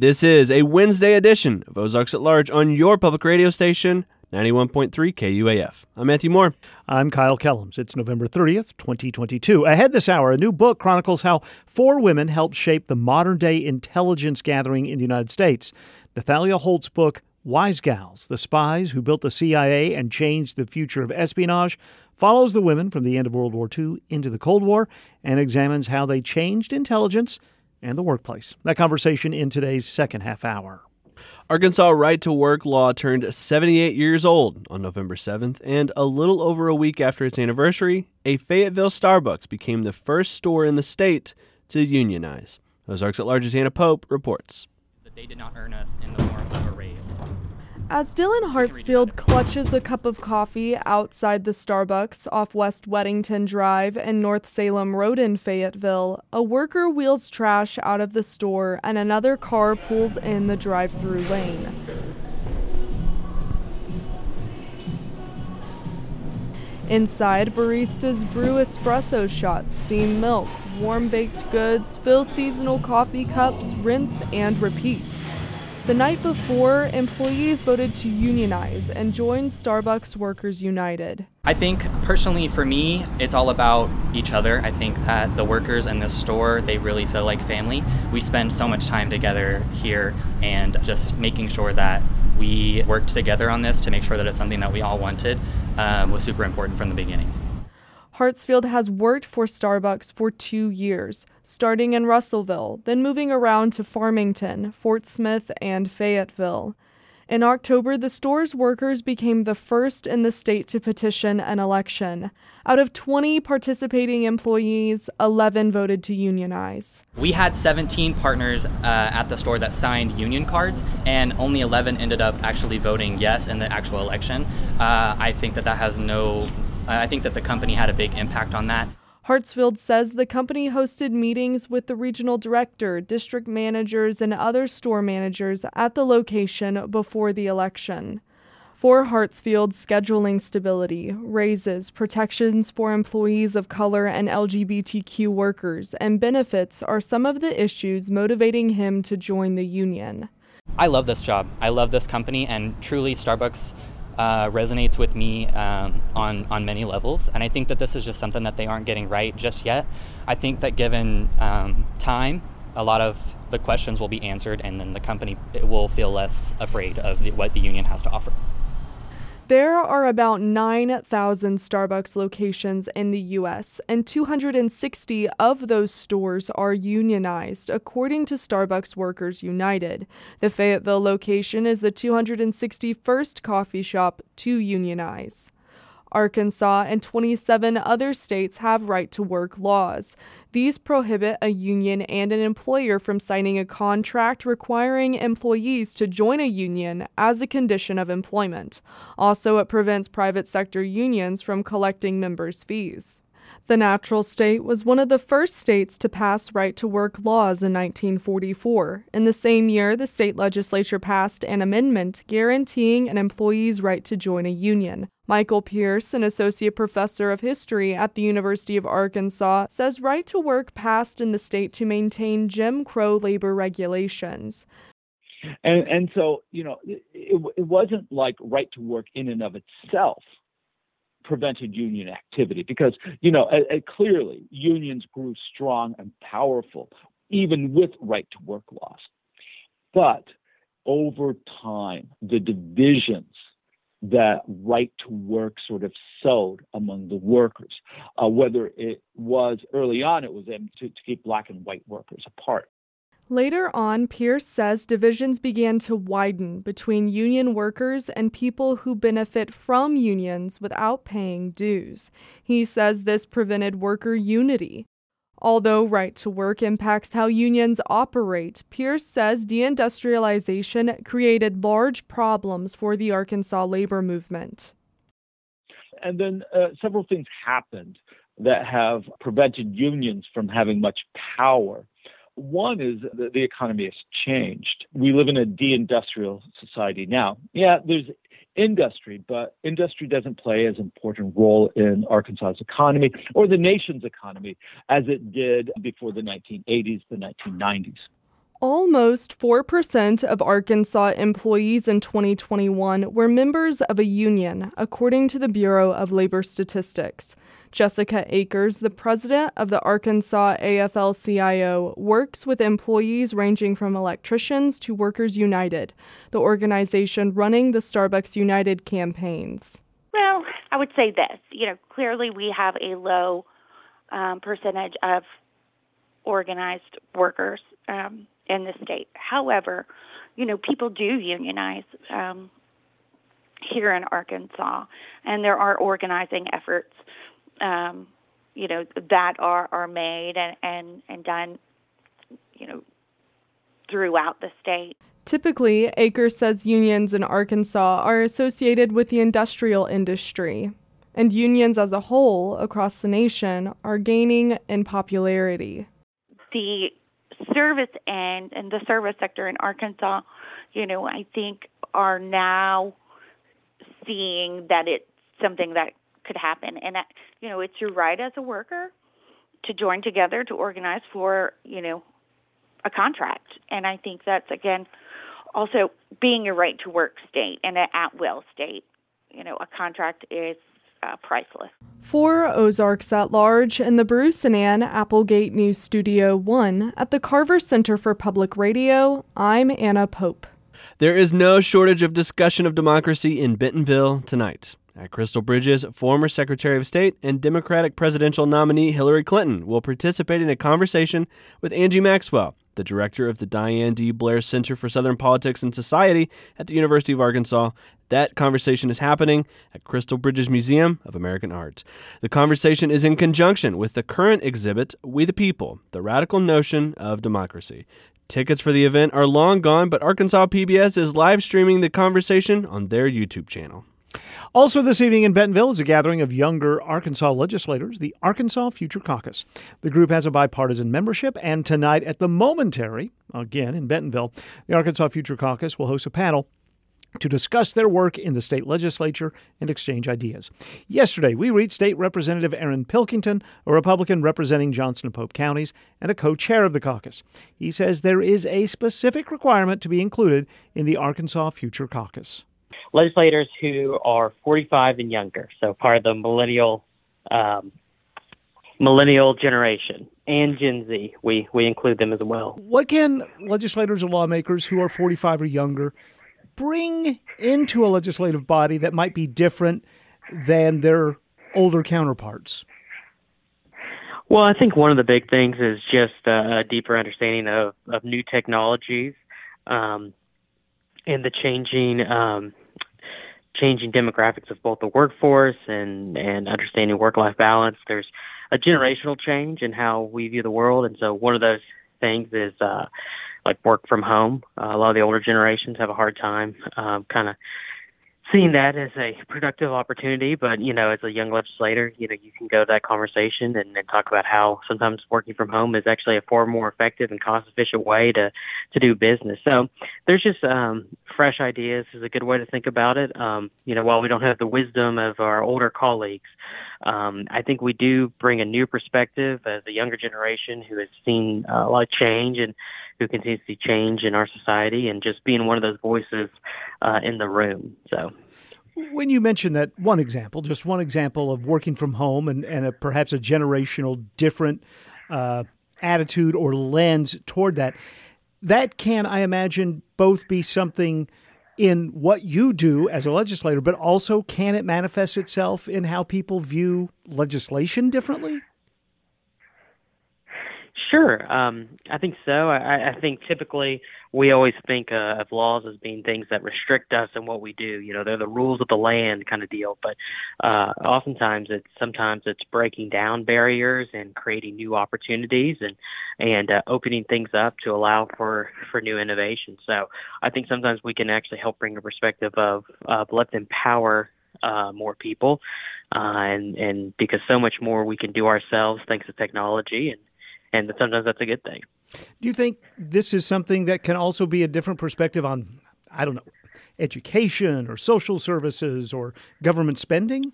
This is a Wednesday edition of Ozarks at Large on your public radio station, 91.3 KUAF. I'm Matthew Moore. I'm Kyle Kellums. It's November 30th, 2022. Ahead this hour, a new book chronicles how four women helped shape the modern day intelligence gathering in the United States. Nathalia Holt's book, Wise Gals The Spies Who Built the CIA and Changed the Future of Espionage, follows the women from the end of World War II into the Cold War and examines how they changed intelligence and the workplace. That conversation in today's second half hour. Arkansas right to work law turned 78 years old on November 7th, and a little over a week after its anniversary, a Fayetteville Starbucks became the first store in the state to unionize. Ozarks at Large's Anna Pope reports. They did not earn us in the form of a raise. As Dylan Hartsfield clutches a cup of coffee outside the Starbucks off West Wedington Drive and North Salem Road in Fayetteville, a worker wheels trash out of the store and another car pulls in the drive through lane. Inside, baristas brew espresso shots, steam milk, warm baked goods, fill seasonal coffee cups, rinse and repeat. The night before, employees voted to unionize and join Starbucks Workers United. I think personally for me, it's all about each other. I think that the workers in this store, they really feel like family. We spend so much time together here and just making sure that we worked together on this to make sure that it's something that we all wanted um, was super important from the beginning. Hartsfield has worked for Starbucks for two years, starting in Russellville, then moving around to Farmington, Fort Smith, and Fayetteville. In October, the store's workers became the first in the state to petition an election. Out of 20 participating employees, 11 voted to unionize. We had 17 partners uh, at the store that signed union cards, and only 11 ended up actually voting yes in the actual election. Uh, I think that that has no I think that the company had a big impact on that. Hartsfield says the company hosted meetings with the regional director, district managers, and other store managers at the location before the election. For Hartsfield, scheduling stability, raises, protections for employees of color and LGBTQ workers, and benefits are some of the issues motivating him to join the union. I love this job. I love this company, and truly, Starbucks uh, resonates with me um, on on many levels, and I think that this is just something that they aren't getting right just yet. I think that given um, time, a lot of the questions will be answered, and then the company will feel less afraid of the, what the union has to offer. There are about 9,000 Starbucks locations in the U.S., and 260 of those stores are unionized, according to Starbucks Workers United. The Fayetteville location is the 261st coffee shop to unionize. Arkansas and 27 other states have right to work laws. These prohibit a union and an employer from signing a contract requiring employees to join a union as a condition of employment. Also, it prevents private sector unions from collecting members' fees. The natural state was one of the first states to pass right to work laws in 1944. In the same year, the state legislature passed an amendment guaranteeing an employee's right to join a union. Michael Pierce, an associate professor of history at the University of Arkansas, says right to work passed in the state to maintain Jim Crow labor regulations. And, and so, you know, it, it wasn't like right to work in and of itself prevented union activity because, you know, clearly unions grew strong and powerful even with right to work laws. But over time, the divisions that right to work sort of sowed among the workers, uh, whether it was early on, it was to, to keep black and white workers apart. Later on, Pierce says divisions began to widen between union workers and people who benefit from unions without paying dues. He says this prevented worker unity. Although right to work impacts how unions operate, Pierce says deindustrialization created large problems for the Arkansas labor movement. And then uh, several things happened that have prevented unions from having much power one is that the economy has changed. We live in a deindustrial society now. Yeah, there's industry, but industry doesn't play as important role in Arkansas's economy or the nation's economy as it did before the 1980s, the 1990s. Almost 4% of Arkansas employees in 2021 were members of a union, according to the Bureau of Labor Statistics. Jessica Akers, the president of the Arkansas AFL CIO, works with employees ranging from electricians to Workers United, the organization running the Starbucks United campaigns. Well, I would say this. You know, clearly we have a low um, percentage of organized workers. Um, in the state. However, you know, people do unionize um, here in Arkansas, and there are organizing efforts, um, you know, that are are made and and and done, you know, throughout the state. Typically, Akers says unions in Arkansas are associated with the industrial industry, and unions as a whole across the nation are gaining in popularity. The service end and the service sector in Arkansas, you know, I think are now seeing that it's something that could happen. And that, you know, it's your right as a worker to join together to organize for, you know, a contract. And I think that's again also being a right to work state and an at will state. You know, a contract is uh, priceless. For Ozarks at Large in the Bruce and Ann Applegate News Studio 1 at the Carver Center for Public Radio, I'm Anna Pope. There is no shortage of discussion of democracy in Bentonville tonight. At Crystal Bridges, former Secretary of State and Democratic presidential nominee Hillary Clinton will participate in a conversation with Angie Maxwell, the director of the Diane D. Blair Center for Southern Politics and Society at the University of Arkansas. That conversation is happening at Crystal Bridges Museum of American Art. The conversation is in conjunction with the current exhibit, We the People The Radical Notion of Democracy. Tickets for the event are long gone, but Arkansas PBS is live streaming the conversation on their YouTube channel. Also, this evening in Bentonville is a gathering of younger Arkansas legislators, the Arkansas Future Caucus. The group has a bipartisan membership, and tonight at the Momentary, again in Bentonville, the Arkansas Future Caucus will host a panel to discuss their work in the state legislature and exchange ideas. Yesterday, we reached State Representative Aaron Pilkington, a Republican representing Johnson and Pope counties and a co chair of the caucus. He says there is a specific requirement to be included in the Arkansas Future Caucus legislators who are 45 and younger, so part of the millennial um, millennial generation and Gen Z. We we include them as well. What can legislators and lawmakers who are 45 or younger bring into a legislative body that might be different than their older counterparts? Well, I think one of the big things is just a deeper understanding of, of new technologies um, and the changing um, changing demographics of both the workforce and and understanding work life balance. There's a generational change in how we view the world, and so one of those things is uh, like work from home. Uh, a lot of the older generations have a hard time um, kind of seeing that as a productive opportunity. But you know, as a young legislator, you know, you can go to that conversation and, and talk about how sometimes working from home is actually a far more effective and cost efficient way to to do business. So there's just um, fresh ideas is a good way to think about it. Um, you know, while we don't have the wisdom of our older colleagues, um, I think we do bring a new perspective as a younger generation who has seen uh, a lot of change and who continues to see change in our society and just being one of those voices uh, in the room. So. When you mentioned that one example, just one example of working from home and, and a, perhaps a generational different uh, attitude or lens toward that, that can, I imagine, both be something in what you do as a legislator, but also can it manifest itself in how people view legislation differently? Sure, um, I think so. I, I think typically we always think uh, of laws as being things that restrict us and what we do. You know, they're the rules of the land kind of deal. But uh, oftentimes, it's sometimes it's breaking down barriers and creating new opportunities and and uh, opening things up to allow for for new innovation. So I think sometimes we can actually help bring a perspective of let's empower uh, more people, uh, and and because so much more we can do ourselves thanks to technology and and sometimes that's a good thing. Do you think this is something that can also be a different perspective on, I don't know, education or social services or government spending?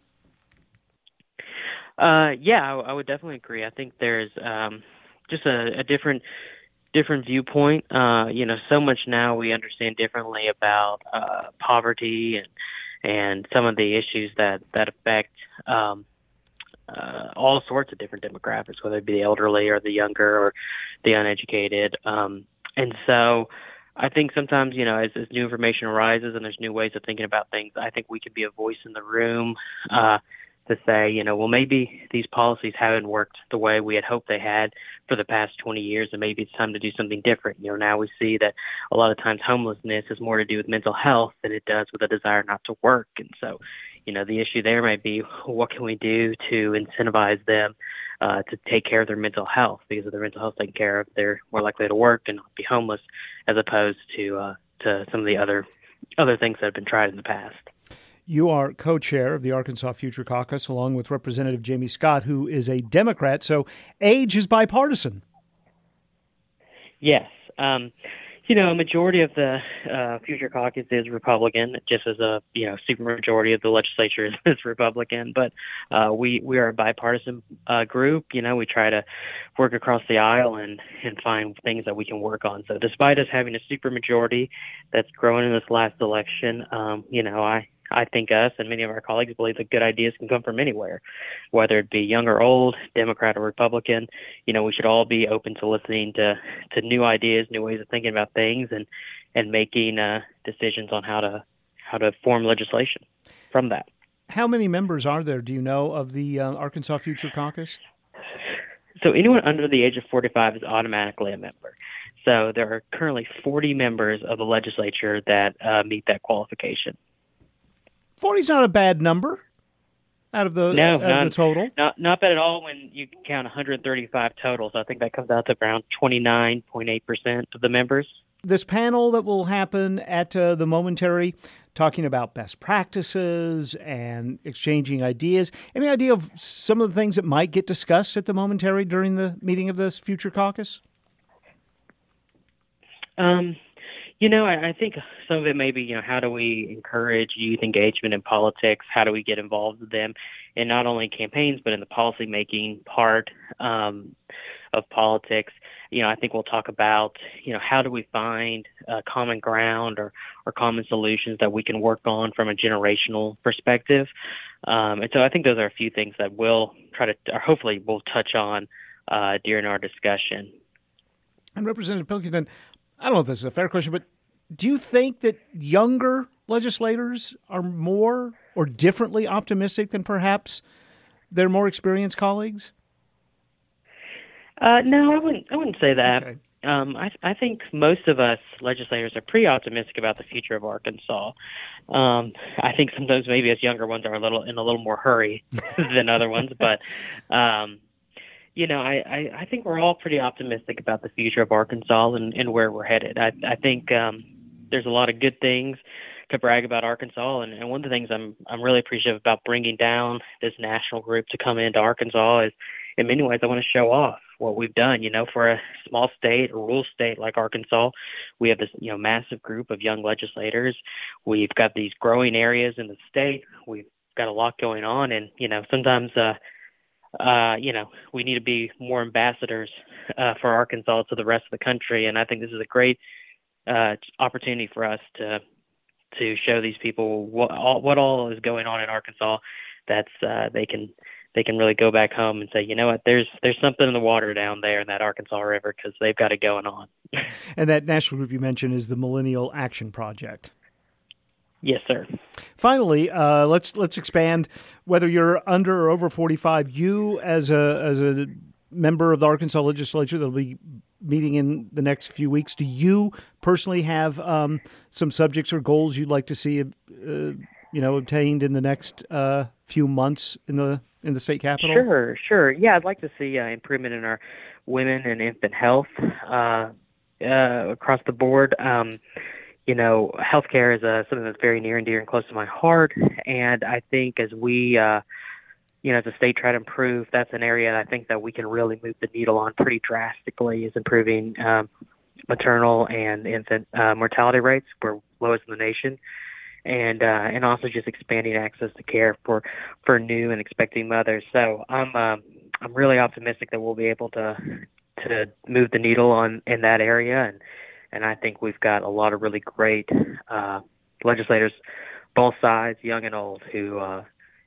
Uh, yeah, I, I, would definitely agree. I think there's um, just a, a, different different viewpoint. Uh, you know, so much now we understand differently about uh, poverty and and some of the issues that that affect um, all sorts of different demographics, whether it be the elderly or the younger or the uneducated. Um, and so, I think sometimes, you know, as, as new information arises and there's new ways of thinking about things, I think we can be a voice in the room. Uh, to say, you know, well, maybe these policies haven't worked the way we had hoped they had for the past 20 years, and maybe it's time to do something different. You know, now we see that a lot of times homelessness has more to do with mental health than it does with a desire not to work. And so, you know, the issue there might be what can we do to incentivize them uh, to take care of their mental health? Because if their mental health taken care of, they're more likely to work and not be homeless, as opposed to uh, to some of the other other things that have been tried in the past. You are co chair of the Arkansas Future Caucus, along with Representative Jamie Scott, who is a Democrat. So age is bipartisan. Yes. Um, you know, a majority of the uh, future caucus is Republican, just as a you know supermajority of the legislature is, is Republican. But uh, we we are a bipartisan uh, group. You know, we try to work across the aisle and and find things that we can work on. So, despite us having a supermajority that's grown in this last election, um, you know, I I think us and many of our colleagues believe that good ideas can come from anywhere, whether it be young or old, Democrat or Republican. You know, we should all be open to listening to to new ideas, new ways of thinking about things, and and making uh, decisions on how to how to form legislation from that. How many members are there? Do you know of the uh, Arkansas Future Caucus? So anyone under the age of 45 is automatically a member. So there are currently 40 members of the legislature that uh, meet that qualification. Forty's not a bad number out of the no, out not, of the total. Not not bad at all when you count 135 totals. I think that comes out to around 29.8 percent of the members. This panel that will happen at uh, the momentary, talking about best practices and exchanging ideas. Any idea of some of the things that might get discussed at the momentary during the meeting of this future caucus? Um, you know, I, I think some of it may be, you know, how do we encourage youth engagement in politics? How do we get involved with them in not only campaigns but in the policy making part um, of politics? You know, I think we'll talk about, you know, how do we find uh, common ground or, or common solutions that we can work on from a generational perspective. Um, and so I think those are a few things that we'll try to, or hopefully we'll touch on uh, during our discussion. And Representative Pilkington, I don't know if this is a fair question, but do you think that younger legislators are more or differently optimistic than perhaps their more experienced colleagues? Uh, no, I wouldn't. I wouldn't say that. Okay. Um, I, I think most of us legislators are pretty optimistic about the future of Arkansas. Um, I think sometimes maybe us younger ones are a little in a little more hurry than other ones, but um, you know, I, I, I think we're all pretty optimistic about the future of Arkansas and, and where we're headed. I, I think um, there's a lot of good things to brag about Arkansas, and, and one of the things I'm I'm really appreciative about bringing down this national group to come into Arkansas is, in many ways, I want to show off what we've done. You know, for a small state, a rural state like Arkansas, we have this you know massive group of young legislators. We've got these growing areas in the state. We've got a lot going on, and you know sometimes. uh uh, you know, we need to be more ambassadors uh, for Arkansas to the rest of the country, and I think this is a great uh, opportunity for us to to show these people what all, what all is going on in Arkansas. That's uh, they can they can really go back home and say, you know what, there's there's something in the water down there in that Arkansas River because they've got it going on. and that national group you mentioned is the Millennial Action Project. Yes, sir. Finally, uh, let's let's expand. Whether you're under or over 45, you as a as a member of the Arkansas legislature that'll be meeting in the next few weeks, do you personally have um, some subjects or goals you'd like to see, uh, you know, obtained in the next uh, few months in the in the state capital? Sure, sure. Yeah, I'd like to see uh, improvement in our women and infant health uh, uh, across the board. Um, you know, healthcare is uh, something that's very near and dear and close to my heart, and I think as we uh, you know, as a state try to improve, that's an area that I think that we can really move the needle on pretty drastically is improving um, maternal and infant uh, mortality rates. We're lowest in the nation. And uh, and also just expanding access to care for for new and expecting mothers. So I'm um, I'm really optimistic that we'll be able to to move the needle on in that area, and and I think we've got a lot of really great uh, legislators, both sides, young and old, who uh,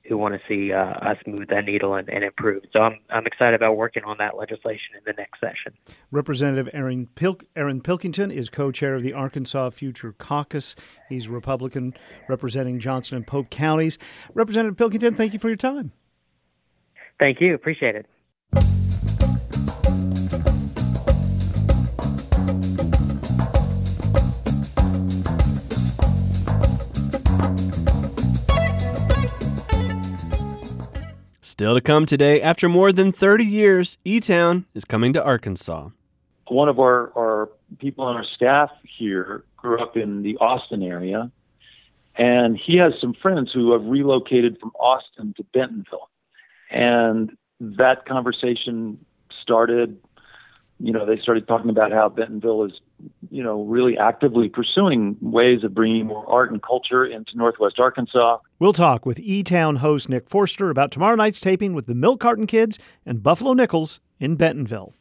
who want to see uh, us move that needle and, and, improve. So I'm I'm excited about working on that legislation in the next session. Representative Aaron, Pil- Aaron Pilkington is co-chair of the Arkansas Future Caucus. He's Republican representing Johnson and Polk counties. Representative Pilkington, thank you for your time. Thank you. Appreciate it. Still to come today, after more than 30 years, E Town is coming to Arkansas. One of our, our people on our staff here grew up in the Austin area, and he has some friends who have relocated from Austin to Bentonville. And that conversation started, you know, they started talking about how Bentonville is, you know, really actively pursuing ways of bringing more art and culture into Northwest Arkansas. We'll talk with E Town host Nick Forster about tomorrow night's taping with the Milk Carton Kids and Buffalo Nichols in Bentonville.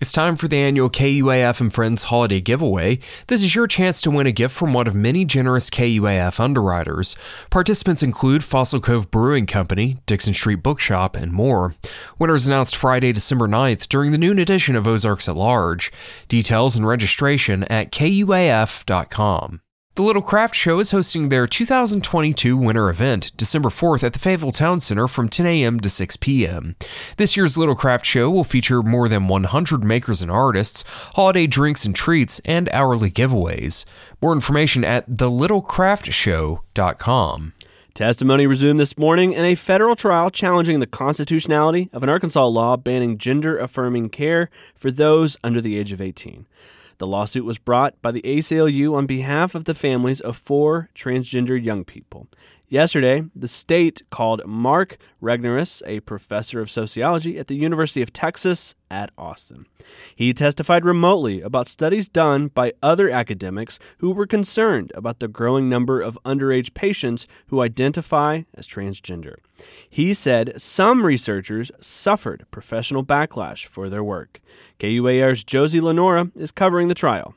It's time for the annual KUAF and Friends holiday giveaway. This is your chance to win a gift from one of many generous KUAF underwriters. Participants include Fossil Cove Brewing Company, Dickson Street Bookshop, and more. Winners announced Friday, December 9th during the noon edition of Ozarks at Large. Details and registration at KUAF.com. The Little Craft Show is hosting their 2022 winter event December 4th at the Fayetteville Town Center from 10 a.m. to 6 p.m. This year's Little Craft Show will feature more than 100 makers and artists, holiday drinks and treats, and hourly giveaways. More information at thelittlecraftshow.com. Testimony resumed this morning in a federal trial challenging the constitutionality of an Arkansas law banning gender affirming care for those under the age of 18. The lawsuit was brought by the ACLU on behalf of the families of four transgender young people. Yesterday, the state called Mark Regnerus, a professor of sociology at the University of Texas at Austin. He testified remotely about studies done by other academics who were concerned about the growing number of underage patients who identify as transgender. He said some researchers suffered professional backlash for their work. KUAR's Josie Lenora is covering the trial.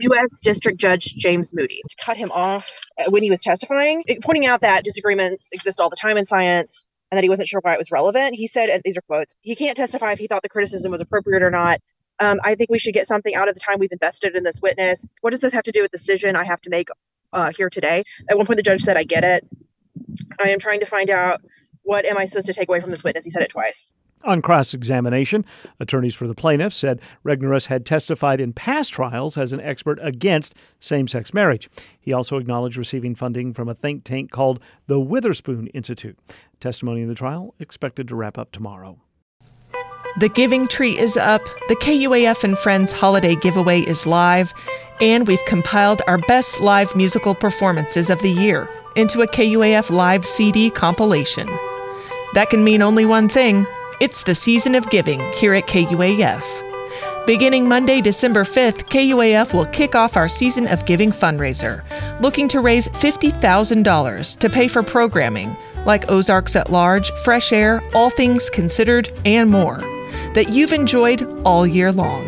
U.S. District Judge James Moody cut him off when he was testifying, pointing out that disagreements exist all the time in science and that he wasn't sure why it was relevant. He said, and these are quotes, he can't testify if he thought the criticism was appropriate or not. Um, I think we should get something out of the time we've invested in this witness. What does this have to do with the decision I have to make uh, here today? At one point, the judge said, I get it. I am trying to find out what am I supposed to take away from this witness. He said it twice. On cross examination, attorneys for the plaintiff said Regnerus had testified in past trials as an expert against same sex marriage. He also acknowledged receiving funding from a think tank called the Witherspoon Institute. Testimony in the trial expected to wrap up tomorrow. The giving tree is up, the KUAF and Friends holiday giveaway is live, and we've compiled our best live musical performances of the year into a KUAF live CD compilation. That can mean only one thing it's the season of giving here at KUAF. Beginning Monday, December 5th, KUAF will kick off our Season of Giving fundraiser, looking to raise $50,000 to pay for programming like Ozarks at Large, Fresh Air, All Things Considered, and more that you've enjoyed all year long.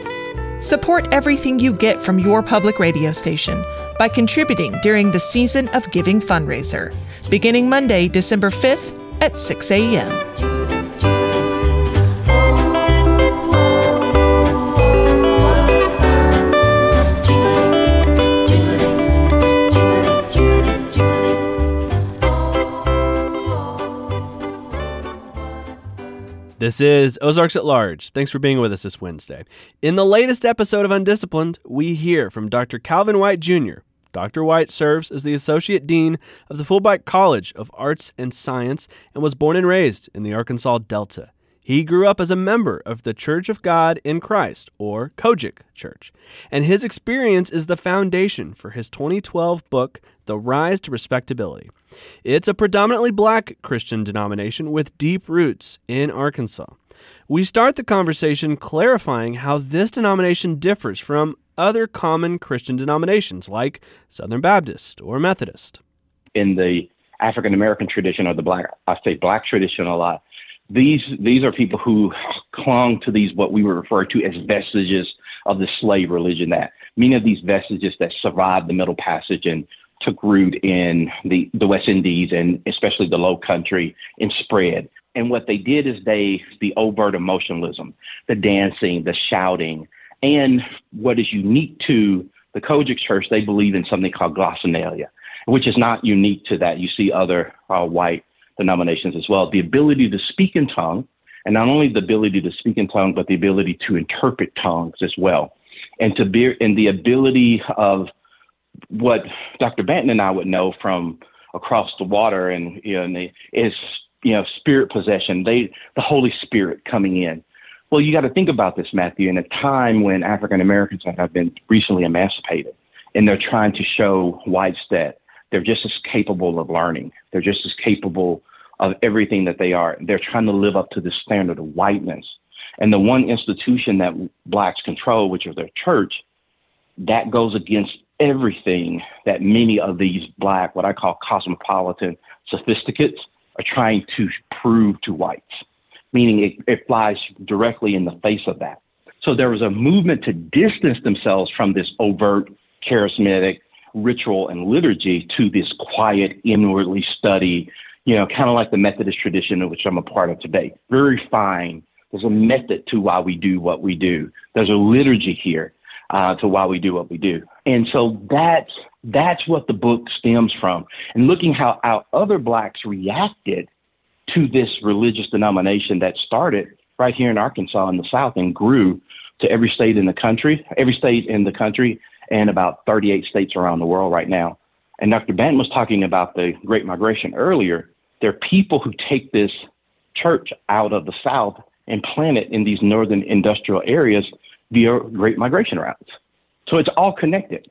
Support everything you get from your public radio station by contributing during the Season of Giving fundraiser, beginning Monday, December 5th at 6 a.m. This is Ozarks at Large. Thanks for being with us this Wednesday. In the latest episode of Undisciplined, we hear from Dr. Calvin White Jr. Dr. White serves as the Associate Dean of the Fulbright College of Arts and Science and was born and raised in the Arkansas Delta. He grew up as a member of the Church of God in Christ, or COGIC Church, and his experience is the foundation for his 2012 book, The Rise to Respectability. It's a predominantly black Christian denomination with deep roots in Arkansas. We start the conversation clarifying how this denomination differs from other common Christian denominations like Southern Baptist or Methodist. In the African American tradition or the black, I say black tradition a lot, these these are people who clung to these what we would refer to as vestiges of the slave religion. That many of these vestiges that survived the Middle Passage and took root in the, the West Indies and especially the Low Country and spread. And what they did is they the overt emotionalism, the dancing, the shouting, and what is unique to the COGIC Church, they believe in something called glossolalia, which is not unique to that. You see other uh, white denominations as well. The ability to speak in tongue, and not only the ability to speak in tongue, but the ability to interpret tongues as well, and to be and the ability of what Dr. Banton and I would know from across the water, and you know, is you know spirit possession. They the Holy Spirit coming in. Well, you got to think about this, Matthew, in a time when African Americans have been recently emancipated, and they're trying to show whites that they're just as capable of learning. They're just as capable of everything that they are. They're trying to live up to the standard of whiteness. And the one institution that blacks control, which is their church, that goes against everything that many of these black, what I call cosmopolitan sophisticates, are trying to prove to whites, meaning it, it flies directly in the face of that. So there was a movement to distance themselves from this overt, charismatic, ritual and liturgy to this quiet, inwardly study, you know, kind of like the Methodist tradition, of which I'm a part of today. Very fine. There's a method to why we do what we do. There's a liturgy here uh, to why we do what we do. And so that's that's what the book stems from. And looking how, how other blacks reacted to this religious denomination that started right here in Arkansas in the South and grew to every state in the country, every state in the country, and about 38 states around the world right now. And Dr. Banton was talking about the Great Migration earlier. There are people who take this church out of the South and plant it in these northern industrial areas via Great Migration routes. So it's all connected.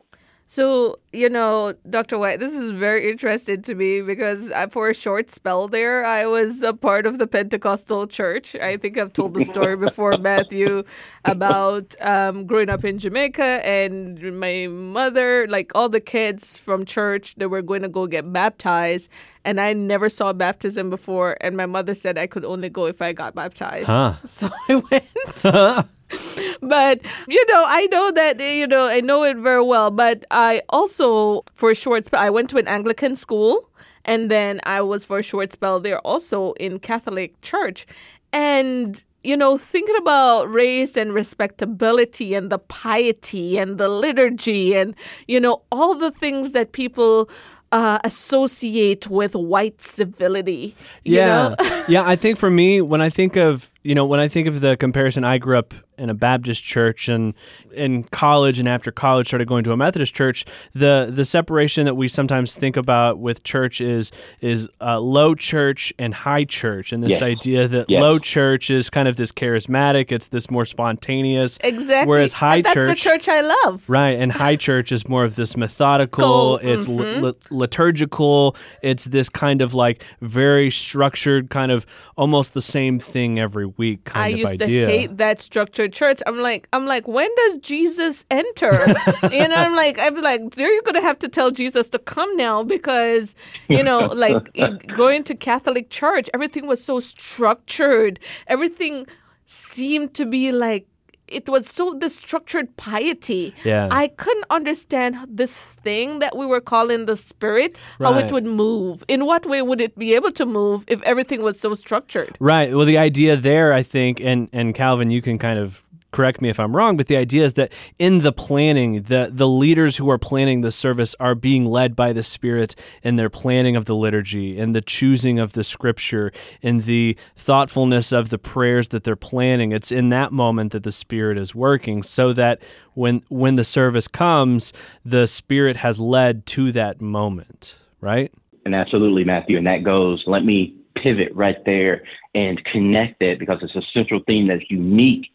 So, you know, Dr. White, this is very interesting to me because for a short spell there, I was a part of the Pentecostal church. I think I've told the story before, Matthew, about um, growing up in Jamaica and my mother, like all the kids from church, they were going to go get baptized. And I never saw baptism before. And my mother said I could only go if I got baptized. Huh. So I went. but you know, I know that you know, I know it very well. But I also, for a short spell, I went to an Anglican school, and then I was for a short spell there also in Catholic church, and you know, thinking about race and respectability and the piety and the liturgy and, you know, all the things that people uh, associate with white civility. yeah. yeah. I think for me, when I think of, you know, when I think of the comparison, I grew up in a Baptist church and in college and after college started going to a Methodist church, the the separation that we sometimes think about with church is is uh, low church and high church, and this yes. idea that yes. low church is kind of this charismatic, it's this more spontaneous, exactly. Whereas high and that's church, the church I love, right? And high church is more of this methodical, it's mm-hmm. li- liturgical, it's this kind of like very structured, kind of almost the same thing every week kind I of used to hate that structured church. I'm like, I'm like, when does Jesus enter? and I'm like, I'm like, you're gonna have to tell Jesus to come now because you know, like going to Catholic church, everything was so structured. Everything seemed to be like it was so the structured piety. Yeah. I couldn't understand this thing that we were calling the spirit, right. how it would move. In what way would it be able to move if everything was so structured? Right. Well, the idea there, I think, and and Calvin, you can kind of correct me if I'm wrong, but the idea is that in the planning, the the leaders who are planning the service are being led by the Spirit in their planning of the liturgy and the choosing of the scripture and the thoughtfulness of the prayers that they're planning. It's in that moment that the Spirit is working so that when when the service comes, the Spirit has led to that moment, right? And absolutely, Matthew, and that goes, let me pivot right there and connect it because it's a central theme that's unique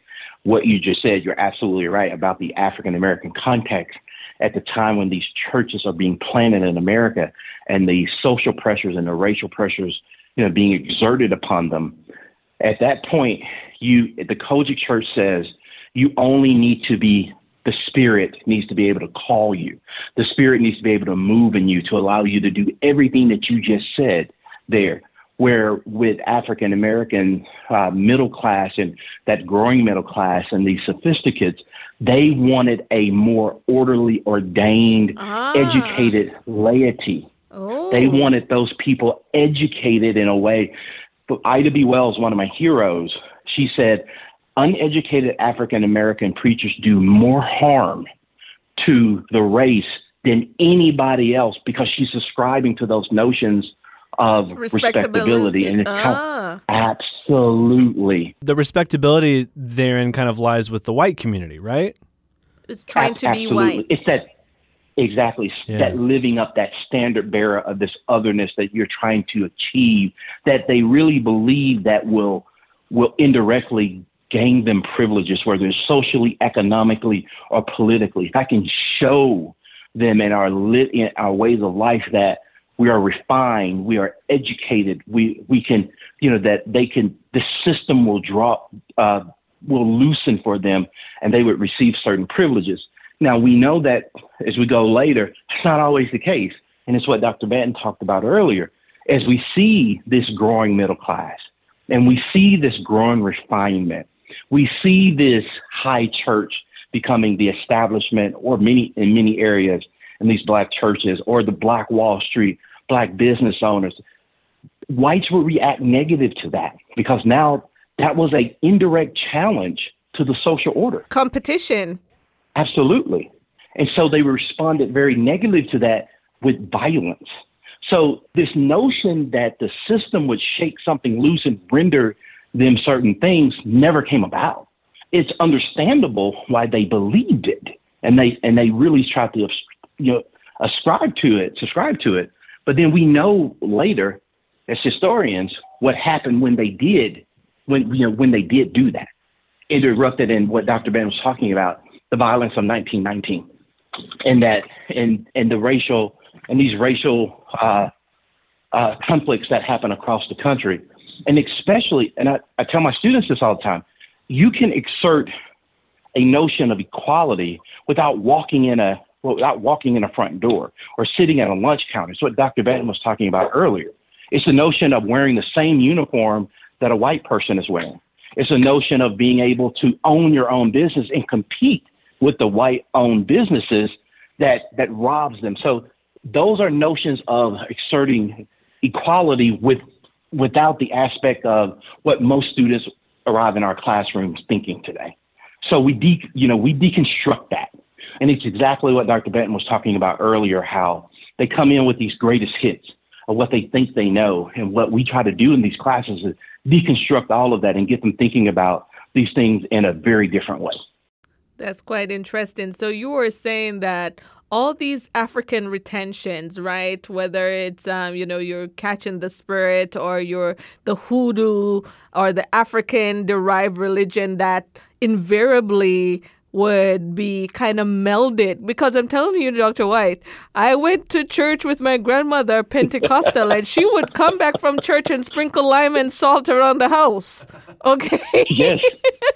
what you just said, you're absolutely right about the African American context at the time when these churches are being planted in America and the social pressures and the racial pressures, you know, being exerted upon them. At that point, you the COGIC Church says you only need to be the Spirit needs to be able to call you. The Spirit needs to be able to move in you to allow you to do everything that you just said there. Where with African American uh, middle class and that growing middle class and these sophisticates, they wanted a more orderly, ordained, Ah. educated laity. Oh. They wanted those people educated in a way. But Ida B. Wells, one of my heroes, she said, uneducated African American preachers do more harm to the race than anybody else because she's ascribing to those notions of respectability. And it's kind Ah. absolutely. The respectability therein kind of lies with the white community, right? It's trying to be Absolutely. white. It's that exactly Yeah. that living up that standard bearer of this otherness that you're trying to achieve that they really believe that will will indirectly gain them privileges whether it's socially economically or politically if i can show them in our lit in our ways of life that we are refined. We are educated. We we can you know that they can the system will draw uh, will loosen for them and they would receive certain privileges. Now we know that as we go later it's not always the case. And it's what dr Banton talked about earlier. As we see this growing middle class and we see this growing refinement we see this high church becoming the establishment or many in many areas in these black churches or the black wall street black business owners whites would react negative to that because now that was a indirect challenge to the social order Competition. Absolutely. And so they responded very negative to that with violence. So this notion that the system would shake something loose and render them certain things never came about. It's understandable why they believed it, and they and they really tried to you know ascribe to it, subscribe to it. But then we know later, as historians, what happened when they did, when you know when they did do that. It erupted in what Dr. Ben was talking about, the violence of 1919, and that and and the racial and these racial uh, uh, conflicts that happen across the country, and especially, and I, I tell my students this all the time, you can exert a notion of equality without walking in a without walking in a front door or sitting at a lunch counter. It's what Dr. Banton was talking about earlier. It's the notion of wearing the same uniform that a white person is wearing. It's a notion of being able to own your own business and compete with the white owned businesses that that robs them. So those are notions of exerting equality with without the aspect of what most students arrive in our classrooms thinking today. So we de, you know we deconstruct that, and it's exactly what Dr. Banton was talking about earlier. How they come in with these greatest hits of what they think they know, and what we try to do in these classes is deconstruct all of that and get them thinking about these things in a very different way. That's quite interesting. So you were saying that all these African retentions, right? Whether it's um, you know you're catching the spirit or you're the hoodoo or the African derived religion that invariably would be kind of melded because I'm telling you, Dr. White, I went to church with my grandmother, Pentecostal, and she would come back from church and sprinkle lime and salt around the house. Okay. Yes.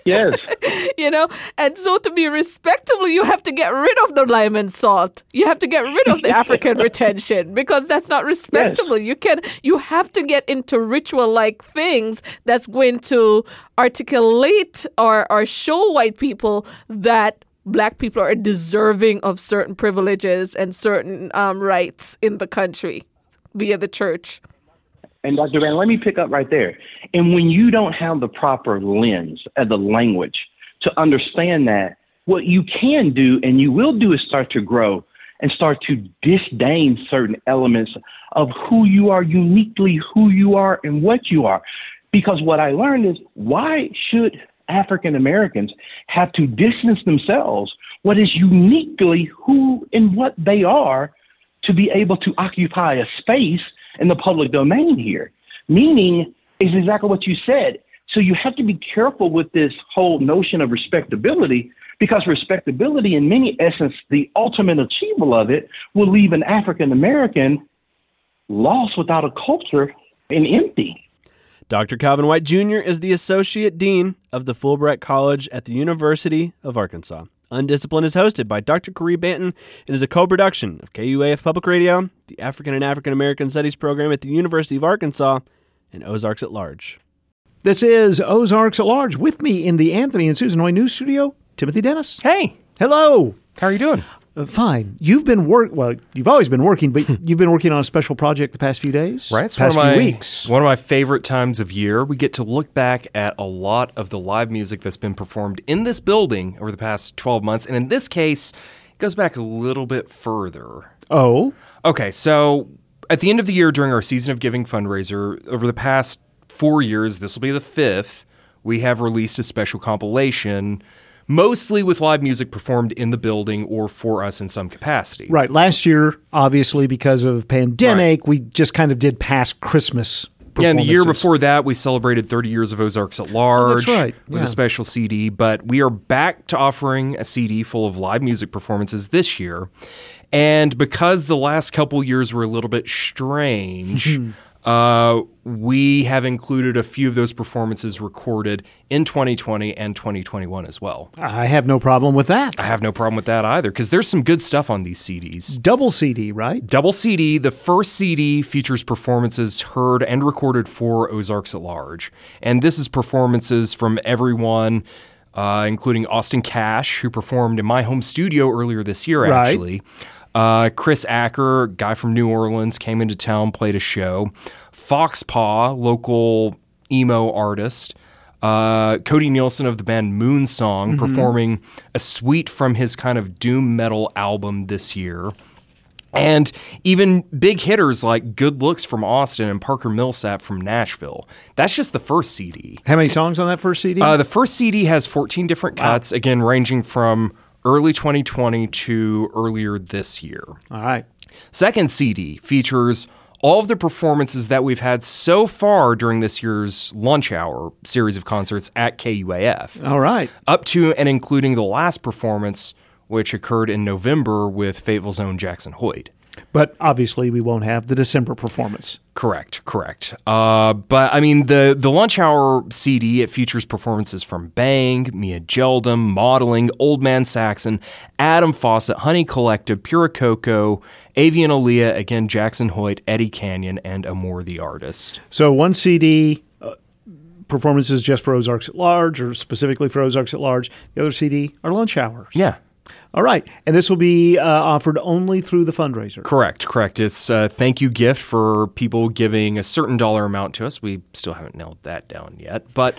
Yes. you know, and so to be respectable, you have to get rid of the lime and salt. You have to get rid of the African retention because that's not respectable. You can, you have to get into ritual-like things that's going to articulate or or show white people that black people are deserving of certain privileges and certain um, rights in the country via the church. And Dr. Van, let me pick up right there. And when you don't have the proper lens of the language to understand that, what you can do and you will do is start to grow and start to disdain certain elements of who you are, uniquely who you are and what you are. Because what I learned is why should African Americans have to distance themselves what is uniquely who and what they are to be able to occupy a space in the public domain here. Meaning is exactly what you said. So you have to be careful with this whole notion of respectability because respectability, in many essence, the ultimate achievement of it will leave an African American lost without a culture and empty. Dr. Calvin White Jr. is the Associate Dean of the Fulbright College at the University of Arkansas. Undisciplined is hosted by Dr. Caree Banton and is a co production of KUAF Public Radio, the African and African American Studies program at the University of Arkansas, and Ozarks at Large. This is Ozarks at Large. With me in the Anthony and Susan Hoy News Studio, Timothy Dennis. Hey, Hello. how are you doing? Uh, fine. You've been work. Well, you've always been working, but you've been working on a special project the past few days, Right, it's Past one of few my weeks. one of my favorite times of year. We get to look back at a lot of the live music that's been performed in this building over the past twelve months, and in this case, it goes back a little bit further. Oh, Okay, so at the end of the year during our season of giving fundraiser, over the past four years, this will be the fifth. We have released a special compilation, mostly with live music performed in the building or for us in some capacity. right. Last year, obviously because of pandemic, we just kind of did past Christmas. Yeah, and the year before that, we celebrated 30 years of Ozarks at Large Oh, right, with yeah. a special CD. But we are back to offering a CD full of live music performances this year. And because the last couple years were a little bit strange, hmm. Uh, we have included a few of those performances recorded in 2020 and 2021 as well. I have no problem with that. I have no problem with that either because there's some good stuff on these CDs. Double CD, right? Double CD. The first CD features performances heard and recorded for Ozarks at Large. And this is performances from everyone, uh, including Austin Cash, who performed in my home studio earlier this year, Right. Uh, Chris Acker, guy from New Orleans, came into town, played a show. Foxpaw, local emo artist. Uh, Cody Nielsen of the band Moonsong, performing a suite from his kind of doom metal album this year. And even big hitters like Good Looks from Austin and Parker Millsap from Nashville. That's just the first CD. How many songs on that first CD? Uh, the first CD has 14 different cuts, again, ranging from early 2020 to earlier this year. All right. Second CD features all of the performances that we've had so far during this year's lunch hour series of concerts at KUAF, All right. up to and including the last performance, which occurred in November with Fayetteville's own Jackson Hoyt. But obviously, we won't have the December performance. Correct, correct. Uh, but I mean, the the lunch hour CD it features performances from Bang, Mia Geldum, Modeling, Old Man Saxon, Adam Fawcett, Honey Collective, Pura Coco, Avian Aaliyah, again Jackson Hoyt, Eddie Canyon, and Amore the Artist. So one CD uh, performances just for Ozarks at Large, or specifically for Ozarks at Large. The other CD are lunch hours. Yeah, All right, and this will be uh, offered only through the fundraiser. correct, correct. It's a thank you gift for people giving a certain dollar amount to us. We still haven't nailed that down yet, but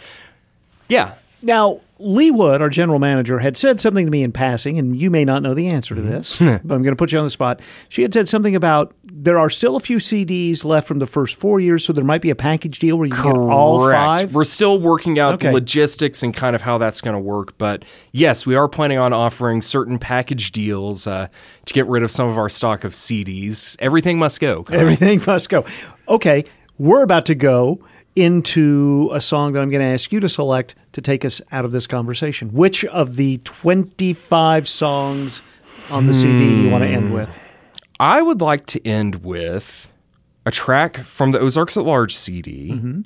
yeah, Now, Lee Wood, our general manager, had said something to me in passing, and you may not know the answer to this, but I'm going to put you on the spot. She had said something about there are still a few CDs left from the first four years, so there might be a package deal where you can get all five. We're still working out Okay. the logistics and kind of how that's going to work. But yes, we are planning on offering certain package deals uh, to get rid of some of our stock of CDs. Everything must go. Everything must go. Okay, we're about to go into a song that I'm going to ask you to select to take us out of this conversation. Which of the 25 songs on the CD do you want to end hmm. with? I would like to end with a track from the Ozarks at Large CD, mm-hmm.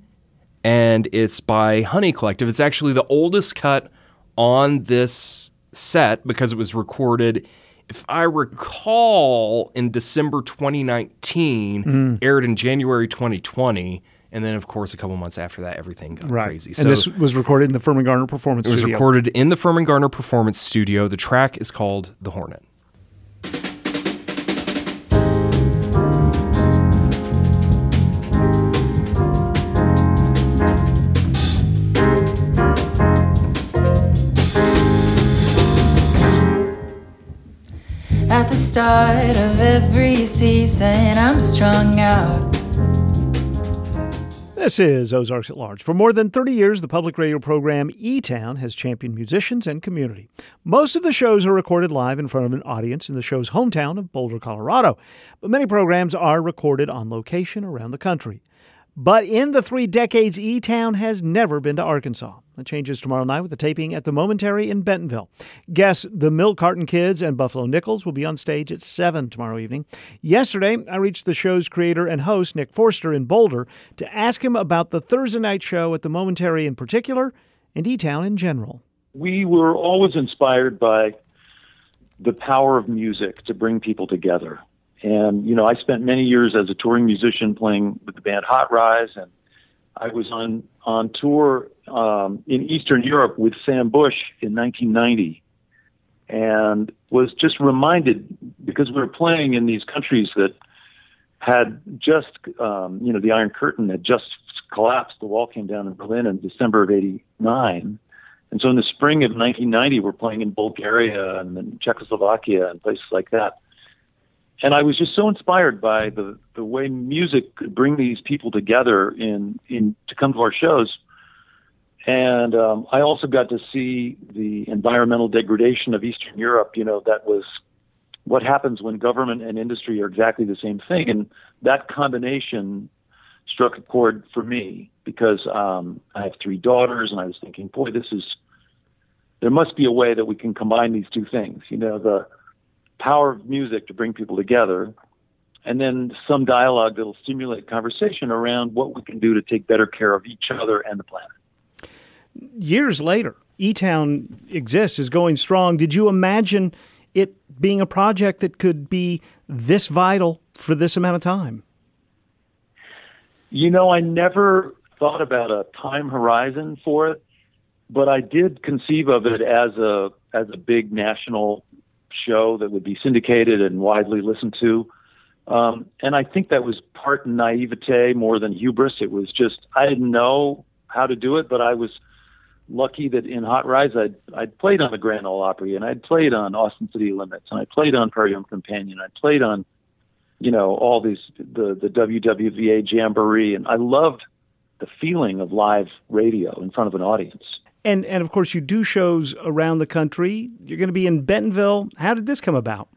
and it's by Honey Collective. It's actually the oldest cut on this set because it was recorded, if I recall, in December 2019, mm. aired in January 2020. And then, of course, a couple months after that, everything got crazy. And this was recorded in the Firmin Garner Performance It was Studio. recorded in the Firmin Garner Performance Studio. The track is called The Hornet. At the start of every season, I'm strung out. This is Ozarks at Large. For more than 30 years, the public radio program E Town has championed musicians and community. Most of the shows are recorded live in front of an audience in the show's hometown of Boulder, Colorado, but many programs are recorded on location around the country. But in the three decades, E Town has never been to Arkansas. That changes tomorrow night with the taping at the Momentary in Bentonville. Guests the Milk Carton Kids and Buffalo Nichols will be on stage at 7 tomorrow evening. Yesterday, I reached the show's creator and host, Nick Forster, in Boulder to ask him about the Thursday night show at the Momentary in particular and E Town in general. we were always inspired by the power of music to bring people together. And, you know, I spent many years as a touring musician playing with the band Hot Rize and I was on on tour um, in Eastern Europe with Sam Bush in 1990, and was just reminded because we were playing in these countries that had just, um, you know, the Iron Curtain had just collapsed. The wall came down in Berlin in December of '89. And so in the spring of 1990, we're playing in Bulgaria and Czechoslovakia and places like that. And I was just so inspired by the, the way music could bring these people together in, in to come to our shows. And um, I also got to see the environmental degradation of Eastern Europe. You know, that was what happens when government and industry are exactly the same thing. And that combination struck a chord for me because um, I have three daughters, and I was thinking, boy, this is there must be a way that we can combine these two things. You know, the power of music to bring people together, and then some dialogue that will stimulate conversation around what we can do to take better care of each other and the planet. Years later, E Town exists, is going strong. Did you imagine it being a project that could be this vital for this amount of time? You know, I never thought about a time horizon for it but I did conceive of it as a as a big national show that would be syndicated and widely listened to. Um, and I think that was part naivete more than hubris. It was just I didn't know how to do it, but I was lucky that in Hot Rize I'd I'd played on the Grand Ole Opry and I'd played on Austin City Limits and I played on Prairie Companion. I played on you know all these the the WWVA Jamboree and I loved the feeling of live radio in front of an audience. And and of course you do shows around the country. You're going to be in Bentonville. How did this come about?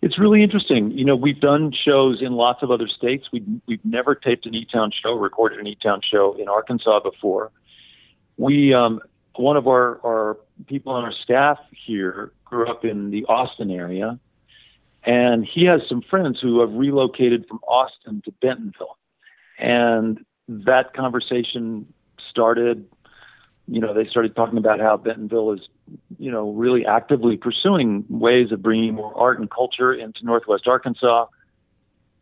It's really interesting. You know, we've done shows in lots of other states. We we've never taped an E-Town show, recorded an E-Town show in Arkansas before. We um, one of our our people on our staff here grew up in the Austin area, and he has some friends who have relocated from Austin to Bentonville, and that conversation started, you know, they started talking about how Bentonville is, you know, really actively pursuing ways of bringing more art and culture into Northwest Arkansas.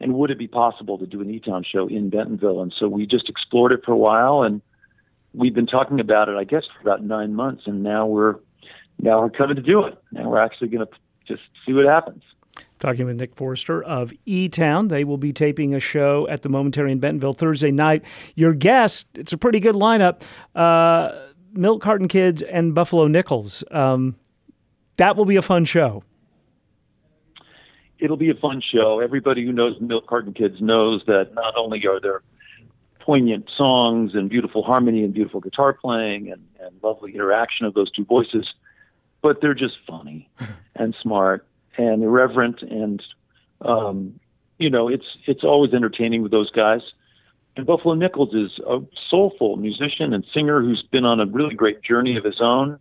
And would it be possible to do an E-Town show in Bentonville? And so we just explored it for a while, and we've been talking about it, I guess, for about nine months. And now we're now we're coming to do it. Now we're actually going to just see what happens. Talking with Nick Forrester of E Town. They will be taping a show at the Momentary in Bentonville Thursday night. Your guest, it's a pretty good lineup uh, Milk Carton Kids and Buffalo Nichols. Um, that will be a fun show. It'll be a fun show. Everybody who knows Milk Carton Kids knows that not only are there poignant songs and beautiful harmony and beautiful guitar playing and, and lovely interaction of those two voices, but they're just funny and smart and irreverent and um, you know it's it's always entertaining with those guys. And Buffalo Nichols is a soulful musician and singer who's been on a really great journey of his own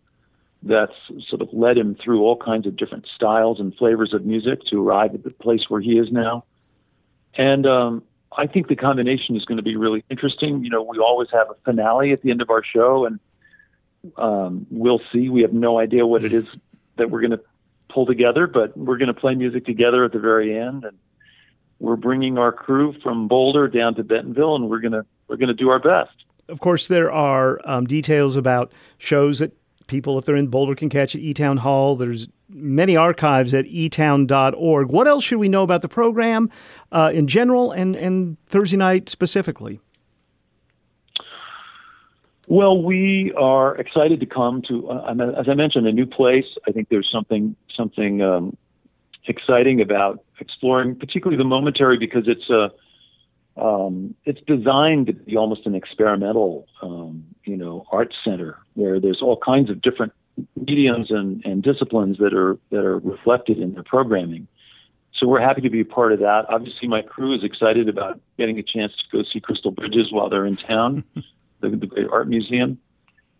that's sort of led him through all kinds of different styles and flavors of music to arrive at the place where he is now. And um, I think the combination is going to be really interesting. You know, we always have a finale at the end of our show, and um, we'll see. We have no idea what it is that we're going to pull together, but we're going to play music together at the very end, and we're bringing our crew from Boulder down to Bentonville, and we're gonna we're gonna do our best. Of course, there are um, details about shows that people, if they're in Boulder, can catch at eTown Hall. There's many archives at etown.org. What else should we know about the program uh, in general and, and Thursday night specifically? Well, we are excited to come to, uh, as I mentioned, a new place. I think there's something something um, exciting about exploring, particularly the momentary, because it's a um, it's designed to be almost an experimental, um, you know, art center where there's all kinds of different mediums and, and disciplines that are that are reflected in their programming. So we're happy to be a part of that. Obviously, my crew is excited about getting a chance to go see Crystal Bridges while they're in town. the, the Great Art Museum.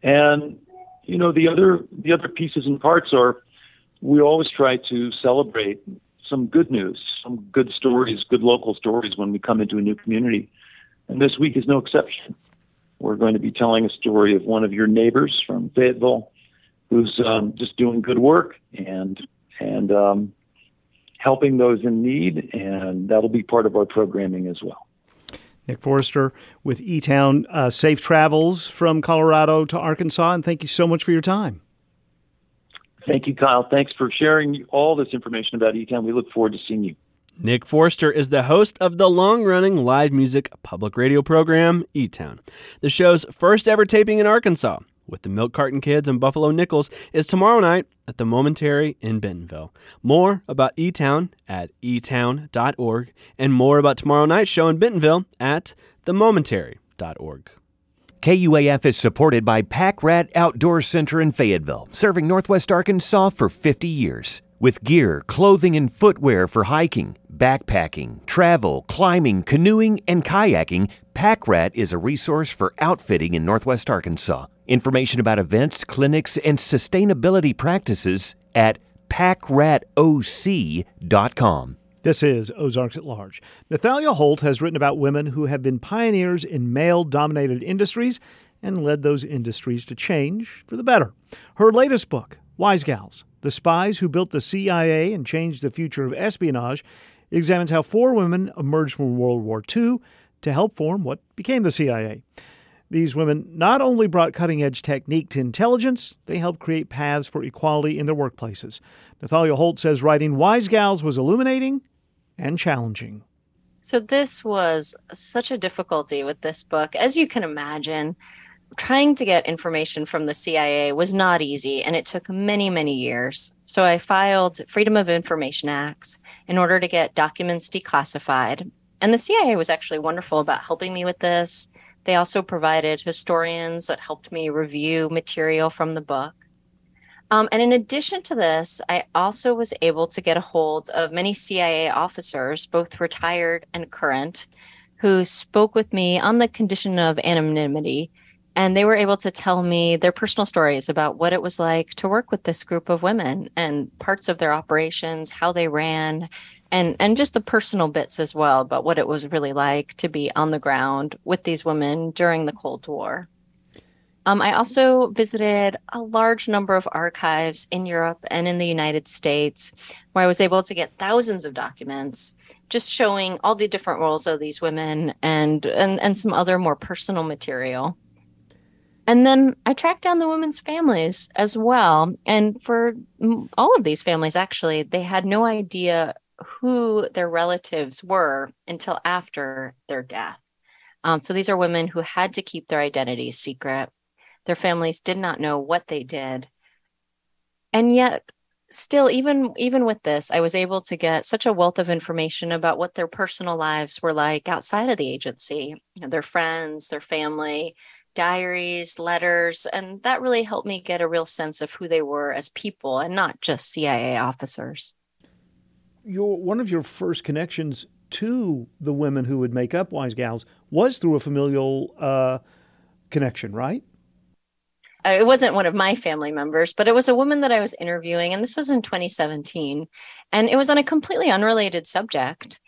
And you know the other the other pieces and parts are we always try to celebrate some good news, some good stories, good local stories when we come into a new community. And this week is no exception. We're going to be telling a story of one of your neighbors from Fayetteville who's um, just doing good work and and um, helping those in need, and that'll be part of our programming as well. Nick Forrester with E Town. Uh, safe travels from Colorado to Arkansas, and thank you so much for your time. Thank you, Kyle. Thanks for sharing all this information about E Town. We look forward to seeing you. Nick Forster is the host of the long running live music public radio program, E Town. The show's first ever taping in Arkansas with the Milk Carton Kids and Buffalo Nichols is tomorrow night at the Momentary in Bentonville. More about E Town at etown.org and more about tomorrow night's show in Bentonville at themomentary.org. KUAF is supported by Pack Rat Outdoor Center in Fayetteville, serving Northwest Arkansas for 50 years. With gear, clothing, and footwear for hiking, backpacking, travel, climbing, canoeing, and kayaking, Pack Rat is a resource for outfitting in Northwest Arkansas. Information about events, clinics, and sustainability practices at packratoc.com. This is Ozarks at Large. Nathalia Holt has written about women who have been pioneers in male dominated industries and led those industries to change for the better. Her latest book, Wise Gals The Spies Who Built the CIA and Changed the Future of Espionage, examines how four women emerged from World War II to help form what became the CIA. These women not only brought cutting edge technique to intelligence, they helped create paths for equality in their workplaces. Nathalia Holt says writing Wise Gals was illuminating and challenging. So, this was such a difficulty with this book. As you can imagine, trying to get information from the CIA was not easy and it took many, many years. So, I filed Freedom of Information Acts in order to get documents declassified. And the CIA was actually wonderful about helping me with this. They also provided historians that helped me review material from the book. Um, and in addition to this, I also was able to get a hold of many CIA officers, both retired and current, who spoke with me on the condition of anonymity. And they were able to tell me their personal stories about what it was like to work with this group of women and parts of their operations, how they ran, and, and just the personal bits as well about what it was really like to be on the ground with these women during the Cold War. Um, I also visited a large number of archives in Europe and in the United States, where I was able to get thousands of documents just showing all the different roles of these women and, and, and some other more personal material. And then I tracked down the women's families as well. And for all of these families, actually, they had no idea who their relatives were until after their death. Um, so these are women who had to keep their identities secret their families did not know what they did. And yet, still even even with this i was able to get such a wealth of information about what their personal lives were like outside of the agency you know, their friends their family diaries letters and that really helped me get a real sense of who they were as people and not just cia officers your one of your first connections to the women who would make up wise gals was through a familial uh, connection right uh, it wasn't one of my family members, but it was a woman that I was interviewing, and this was in 2017. And it was on a completely unrelated subject.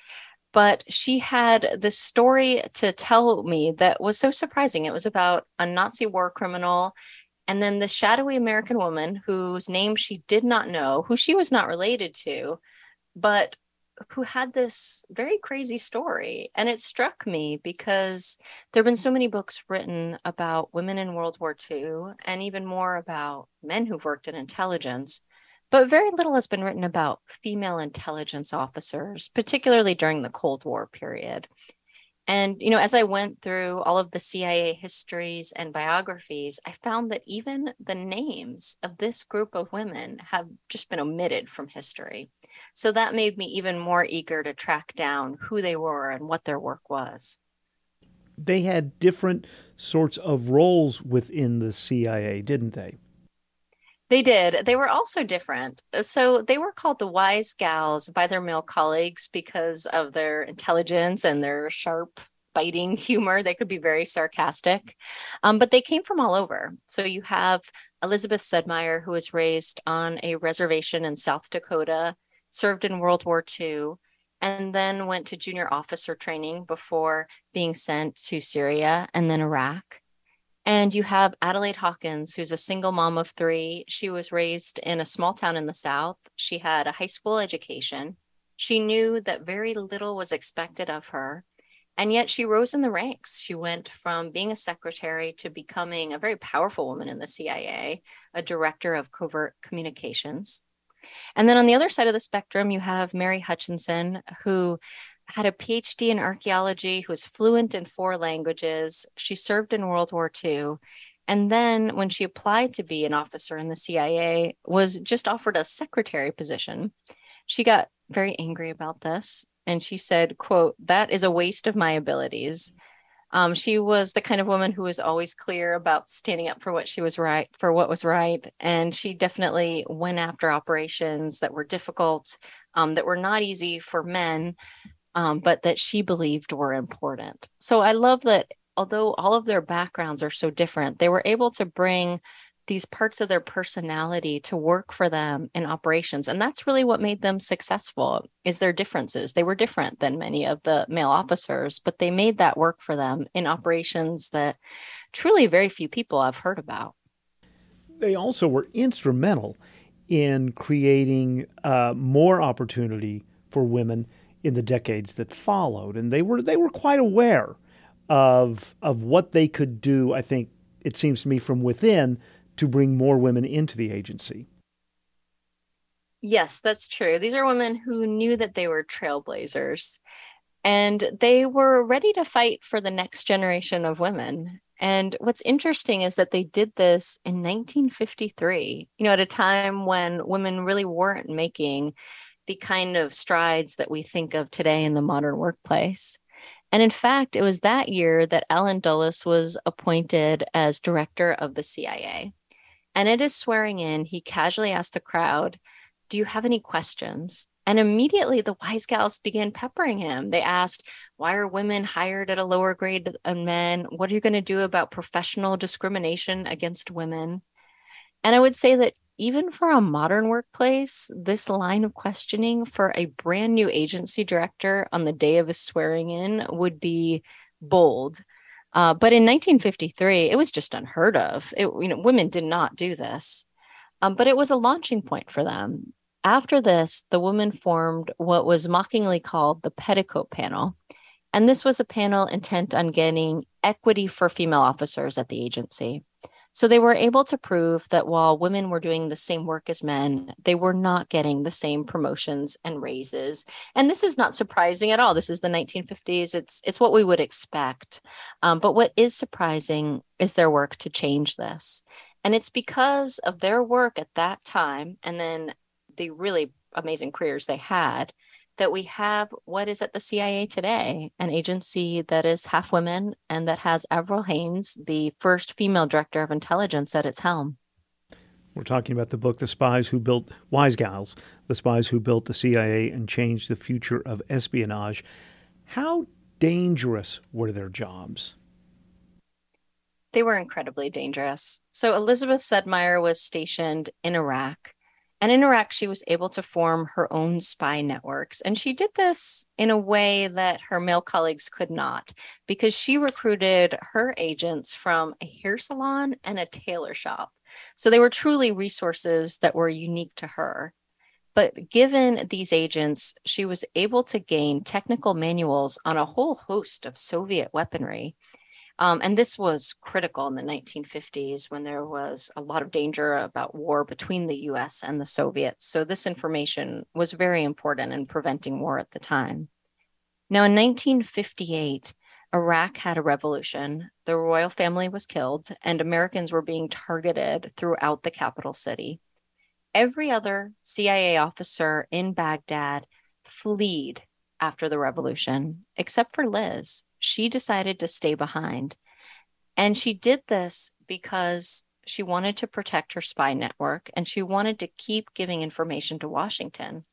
But she had this story to tell me that was so surprising. It was about a Nazi war criminal and then this shadowy American woman whose name she did not know, who she was not related to, but who had this very crazy story. And it struck me because there have been so many books written about women in World War II and even more about men who've worked in intelligence. But very little has been written about female intelligence officers, particularly during the Cold War period. And, you know, as I went through all of the CIA histories and biographies, I found that even the names of this group of women have just been omitted from history. So that made me even more eager to track down who they were and what their work was. They had different sorts of roles within the CIA, didn't they? They did. They were also different. So they were called the wise gals by their male colleagues because of their intelligence and their sharp biting humor. They could be very sarcastic, um, but they came from all over. So you have Elizabeth Sudmeier, who was raised on a reservation in South Dakota, served in World War II, and then went to junior officer training before being sent to Syria and then Iraq. And you have Adelaide Hawkins, who's a single mom of three. She was raised in a small town in the South. She had a high school education. She knew that very little was expected of her. And yet she rose in the ranks. She went from being a secretary to becoming a very powerful woman in the CIA, a director of covert communications. And then on the other side of the spectrum, you have Mary Hutchinson, who had a PhD in archaeology, who was fluent in four languages. She served in World War II. And then when she applied to be an officer in the CIA, was just offered a secretary position. She got very angry about this and she said, quote, that is a waste of my abilities. Um, she was the kind of woman who was always clear about standing up for what she was right for what was right, and she definitely went after operations that were difficult, um, that were not easy for men, um, but that she believed were important. So I love that although all of their backgrounds are so different, they were able to bring these parts of their personality to work for them in operations. And that's really what made them successful is their differences. They were different than many of the male officers but they made that work for them in operations that truly very few people have heard about. They also were instrumental in creating uh, more opportunity for women in the decades that followed and they were they were quite aware of of what they could do i think it seems to me from within to bring more women into the agency. Yes, that's true. These are women who knew that they were trailblazers and they were ready to fight for the next generation of women. And what's interesting is that they did this in 1953, you know, at a time when women really weren't making the kind of strides that we think of today in the modern workplace. And in fact, it was that year that Allen Dulles was appointed as director of the CIA. And at his swearing in, he casually asked the crowd, Do you have any questions? And immediately the wise gals began peppering him. They asked, Why are women hired at a lower grade than men? What are you going to do about professional discrimination against women? And I would say that even for a modern workplace, this line of questioning for a brand new agency director on the day of his swearing in would be bold uh, but in 1953, it was just unheard of. It, you know, women did not do this, um, but it was a launching point for them. After this, the women formed what was mockingly called the Petticoat Panel. And this was a panel intent on getting equity for female officers at the agency. So they were able to prove that while women were doing the same work as men, they were not getting the same promotions and raises. And this is not surprising at all. This is the 1950s. It's it's what we would expect. Um, but what is surprising is their work to change this. And it's because of their work at that time and then the really amazing careers they had that we have what is at the CIA today, an agency that is half women and that has Avril Haines, the first female director of intelligence, at its helm. We're talking about the book, The Spies Who Built Wise Gals, The Spies Who Built the CIA and Changed the Future of Espionage. How dangerous were their jobs? They were incredibly dangerous. So Elizabeth Sudmeier was stationed in Iraq and in Iraq, she was able to form her own spy networks. And she did this in a way that her male colleagues could not, because she recruited her agents from a hair salon and a tailor shop. So they were truly resources that were unique to her. But given these agents, she was able to gain technical manuals on a whole host of Soviet weaponry um, and this was critical in the 1950s when there was a lot of danger about war between the US and the Soviets. So, this information was very important in preventing war at the time. Now, in 1958, Iraq had a revolution. The royal family was killed, and Americans were being targeted throughout the capital city. Every other CIA officer in Baghdad fled after the revolution, except for Liz she decided to stay behind. And she did this because she wanted to protect her spy network and she wanted to keep giving information to Washington.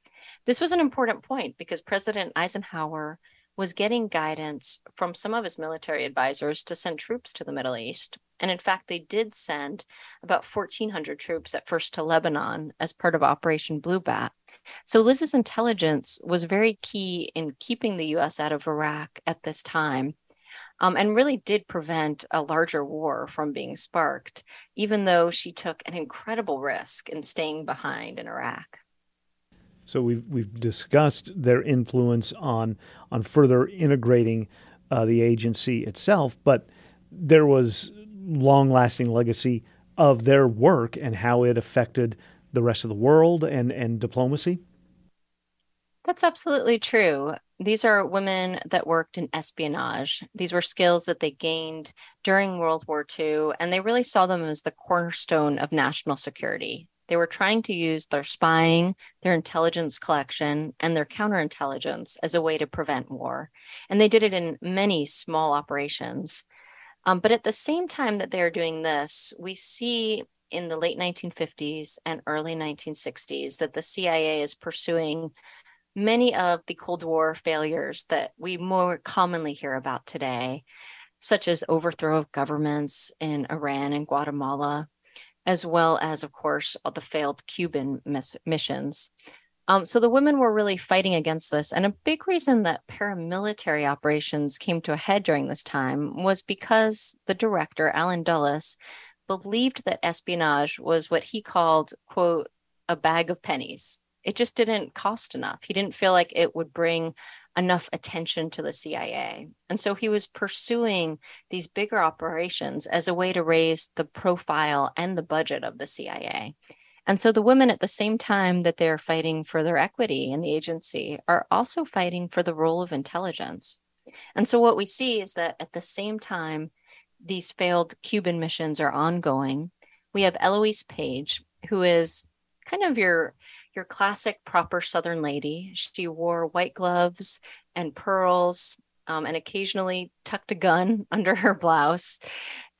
This was an important point because President Eisenhower was getting guidance from some of his military advisors to send troops to the Middle East. And in fact, they did send about 1,400 troops at first to Lebanon as part of Operation Blue Bat. So Liz's intelligence was very key in keeping the US out of Iraq at this time. Um, and really did prevent a larger war from being sparked, even though she took an incredible risk in staying behind in Iraq. So we've we've discussed their influence on on further integrating uh, the agency itself, but there was long lasting legacy of their work and how it affected the rest of the world and, and diplomacy? That's absolutely true. These are women that worked in espionage. These were skills that they gained during World War II, and they really saw them as the cornerstone of national security. They were trying to use their spying, their intelligence collection, and their counterintelligence as a way to prevent war. And they did it in many small operations. Um, but at the same time that they're doing this, we see in the late 1950s and early 1960s that the CIA is pursuing many of the Cold War failures that we more commonly hear about today, such as overthrow of governments in Iran and Guatemala, as well as, of course, the failed Cuban miss- missions. Um, so the women were really fighting against this. And a big reason that paramilitary operations came to a head during this time was because the director, Allen Dulles, believed that espionage was what he called, quote, a bag of pennies. It just didn't cost enough. He didn't feel like it would bring enough attention to the CIA. And so he was pursuing these bigger operations as a way to raise the profile and the budget of the CIA. And so the women, at the same time that they're fighting for their equity in the agency, are also fighting for the role of intelligence. And so what we see is that at the same time these failed Cuban missions are ongoing, we have Eloise Page, who is kind of your your classic proper Southern lady. She wore white gloves and pearls, um, and occasionally tucked a gun under her blouse.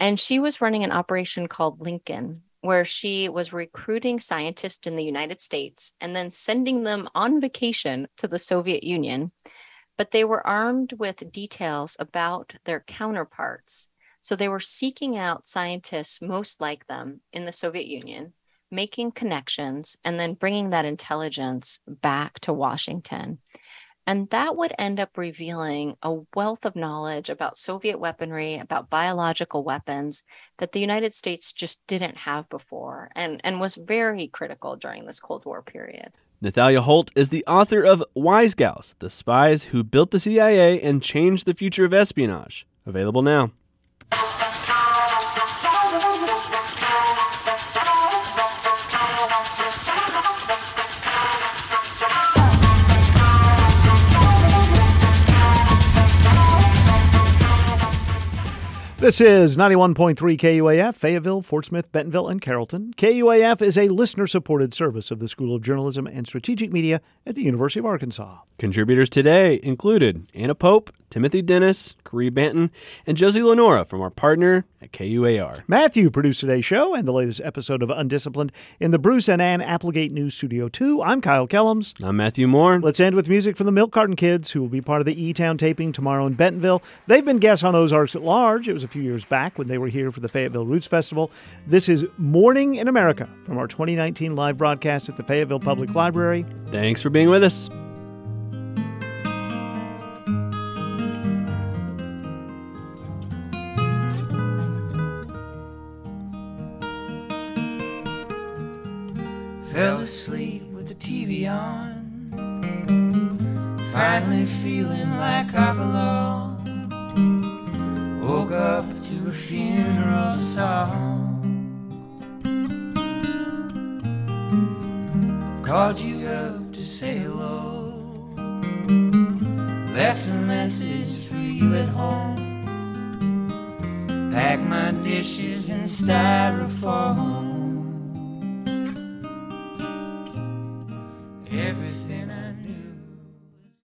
And she was running an operation called Lincoln, where she was recruiting scientists in the United States and then sending them on vacation to the Soviet Union. But they were armed with details about their counterparts. So they were seeking out scientists most like them in the Soviet Union, making connections, and then bringing that intelligence back to Washington. And that would end up revealing a wealth of knowledge about Soviet weaponry, about biological weapons that the United States just didn't have before and, and was very critical during this Cold War period. Nathalia Holt is the author of Wise Gals The Spies Who Built the CIA and Changed the Future of Espionage. Available now. This is 91.3 KUAF, Fayetteville, Fort Smith, Bentonville, and Carrollton. KUAF is a listener supported service of the School of Journalism and Strategic Media at the University of Arkansas. Contributors today included Anna Pope, Timothy Dennis, Caree Banton, and Josie Lenora from our partner at KUAR. Matthew produced today's show and the latest episode of Undisciplined in the Bruce and Ann Applegate News Studio 2. I'm Kyle Kellums. I'm Matthew Moore. Let's end with music from the Milk Carton Kids, who will be part of the E Town taping tomorrow in Bentonville. They've been guests on Ozarks at Large. It was a few years back when they were here for the Fayetteville Roots Festival. This is Morning in America from our 2019 live broadcast at the Fayetteville Public Library. Thanks for being with us. Fell asleep with the TV on. Finally feeling like I belong woke up to a funeral song. Called you up to say hello. Left a message for you at home. Packed my dishes in styrofoam. Everything.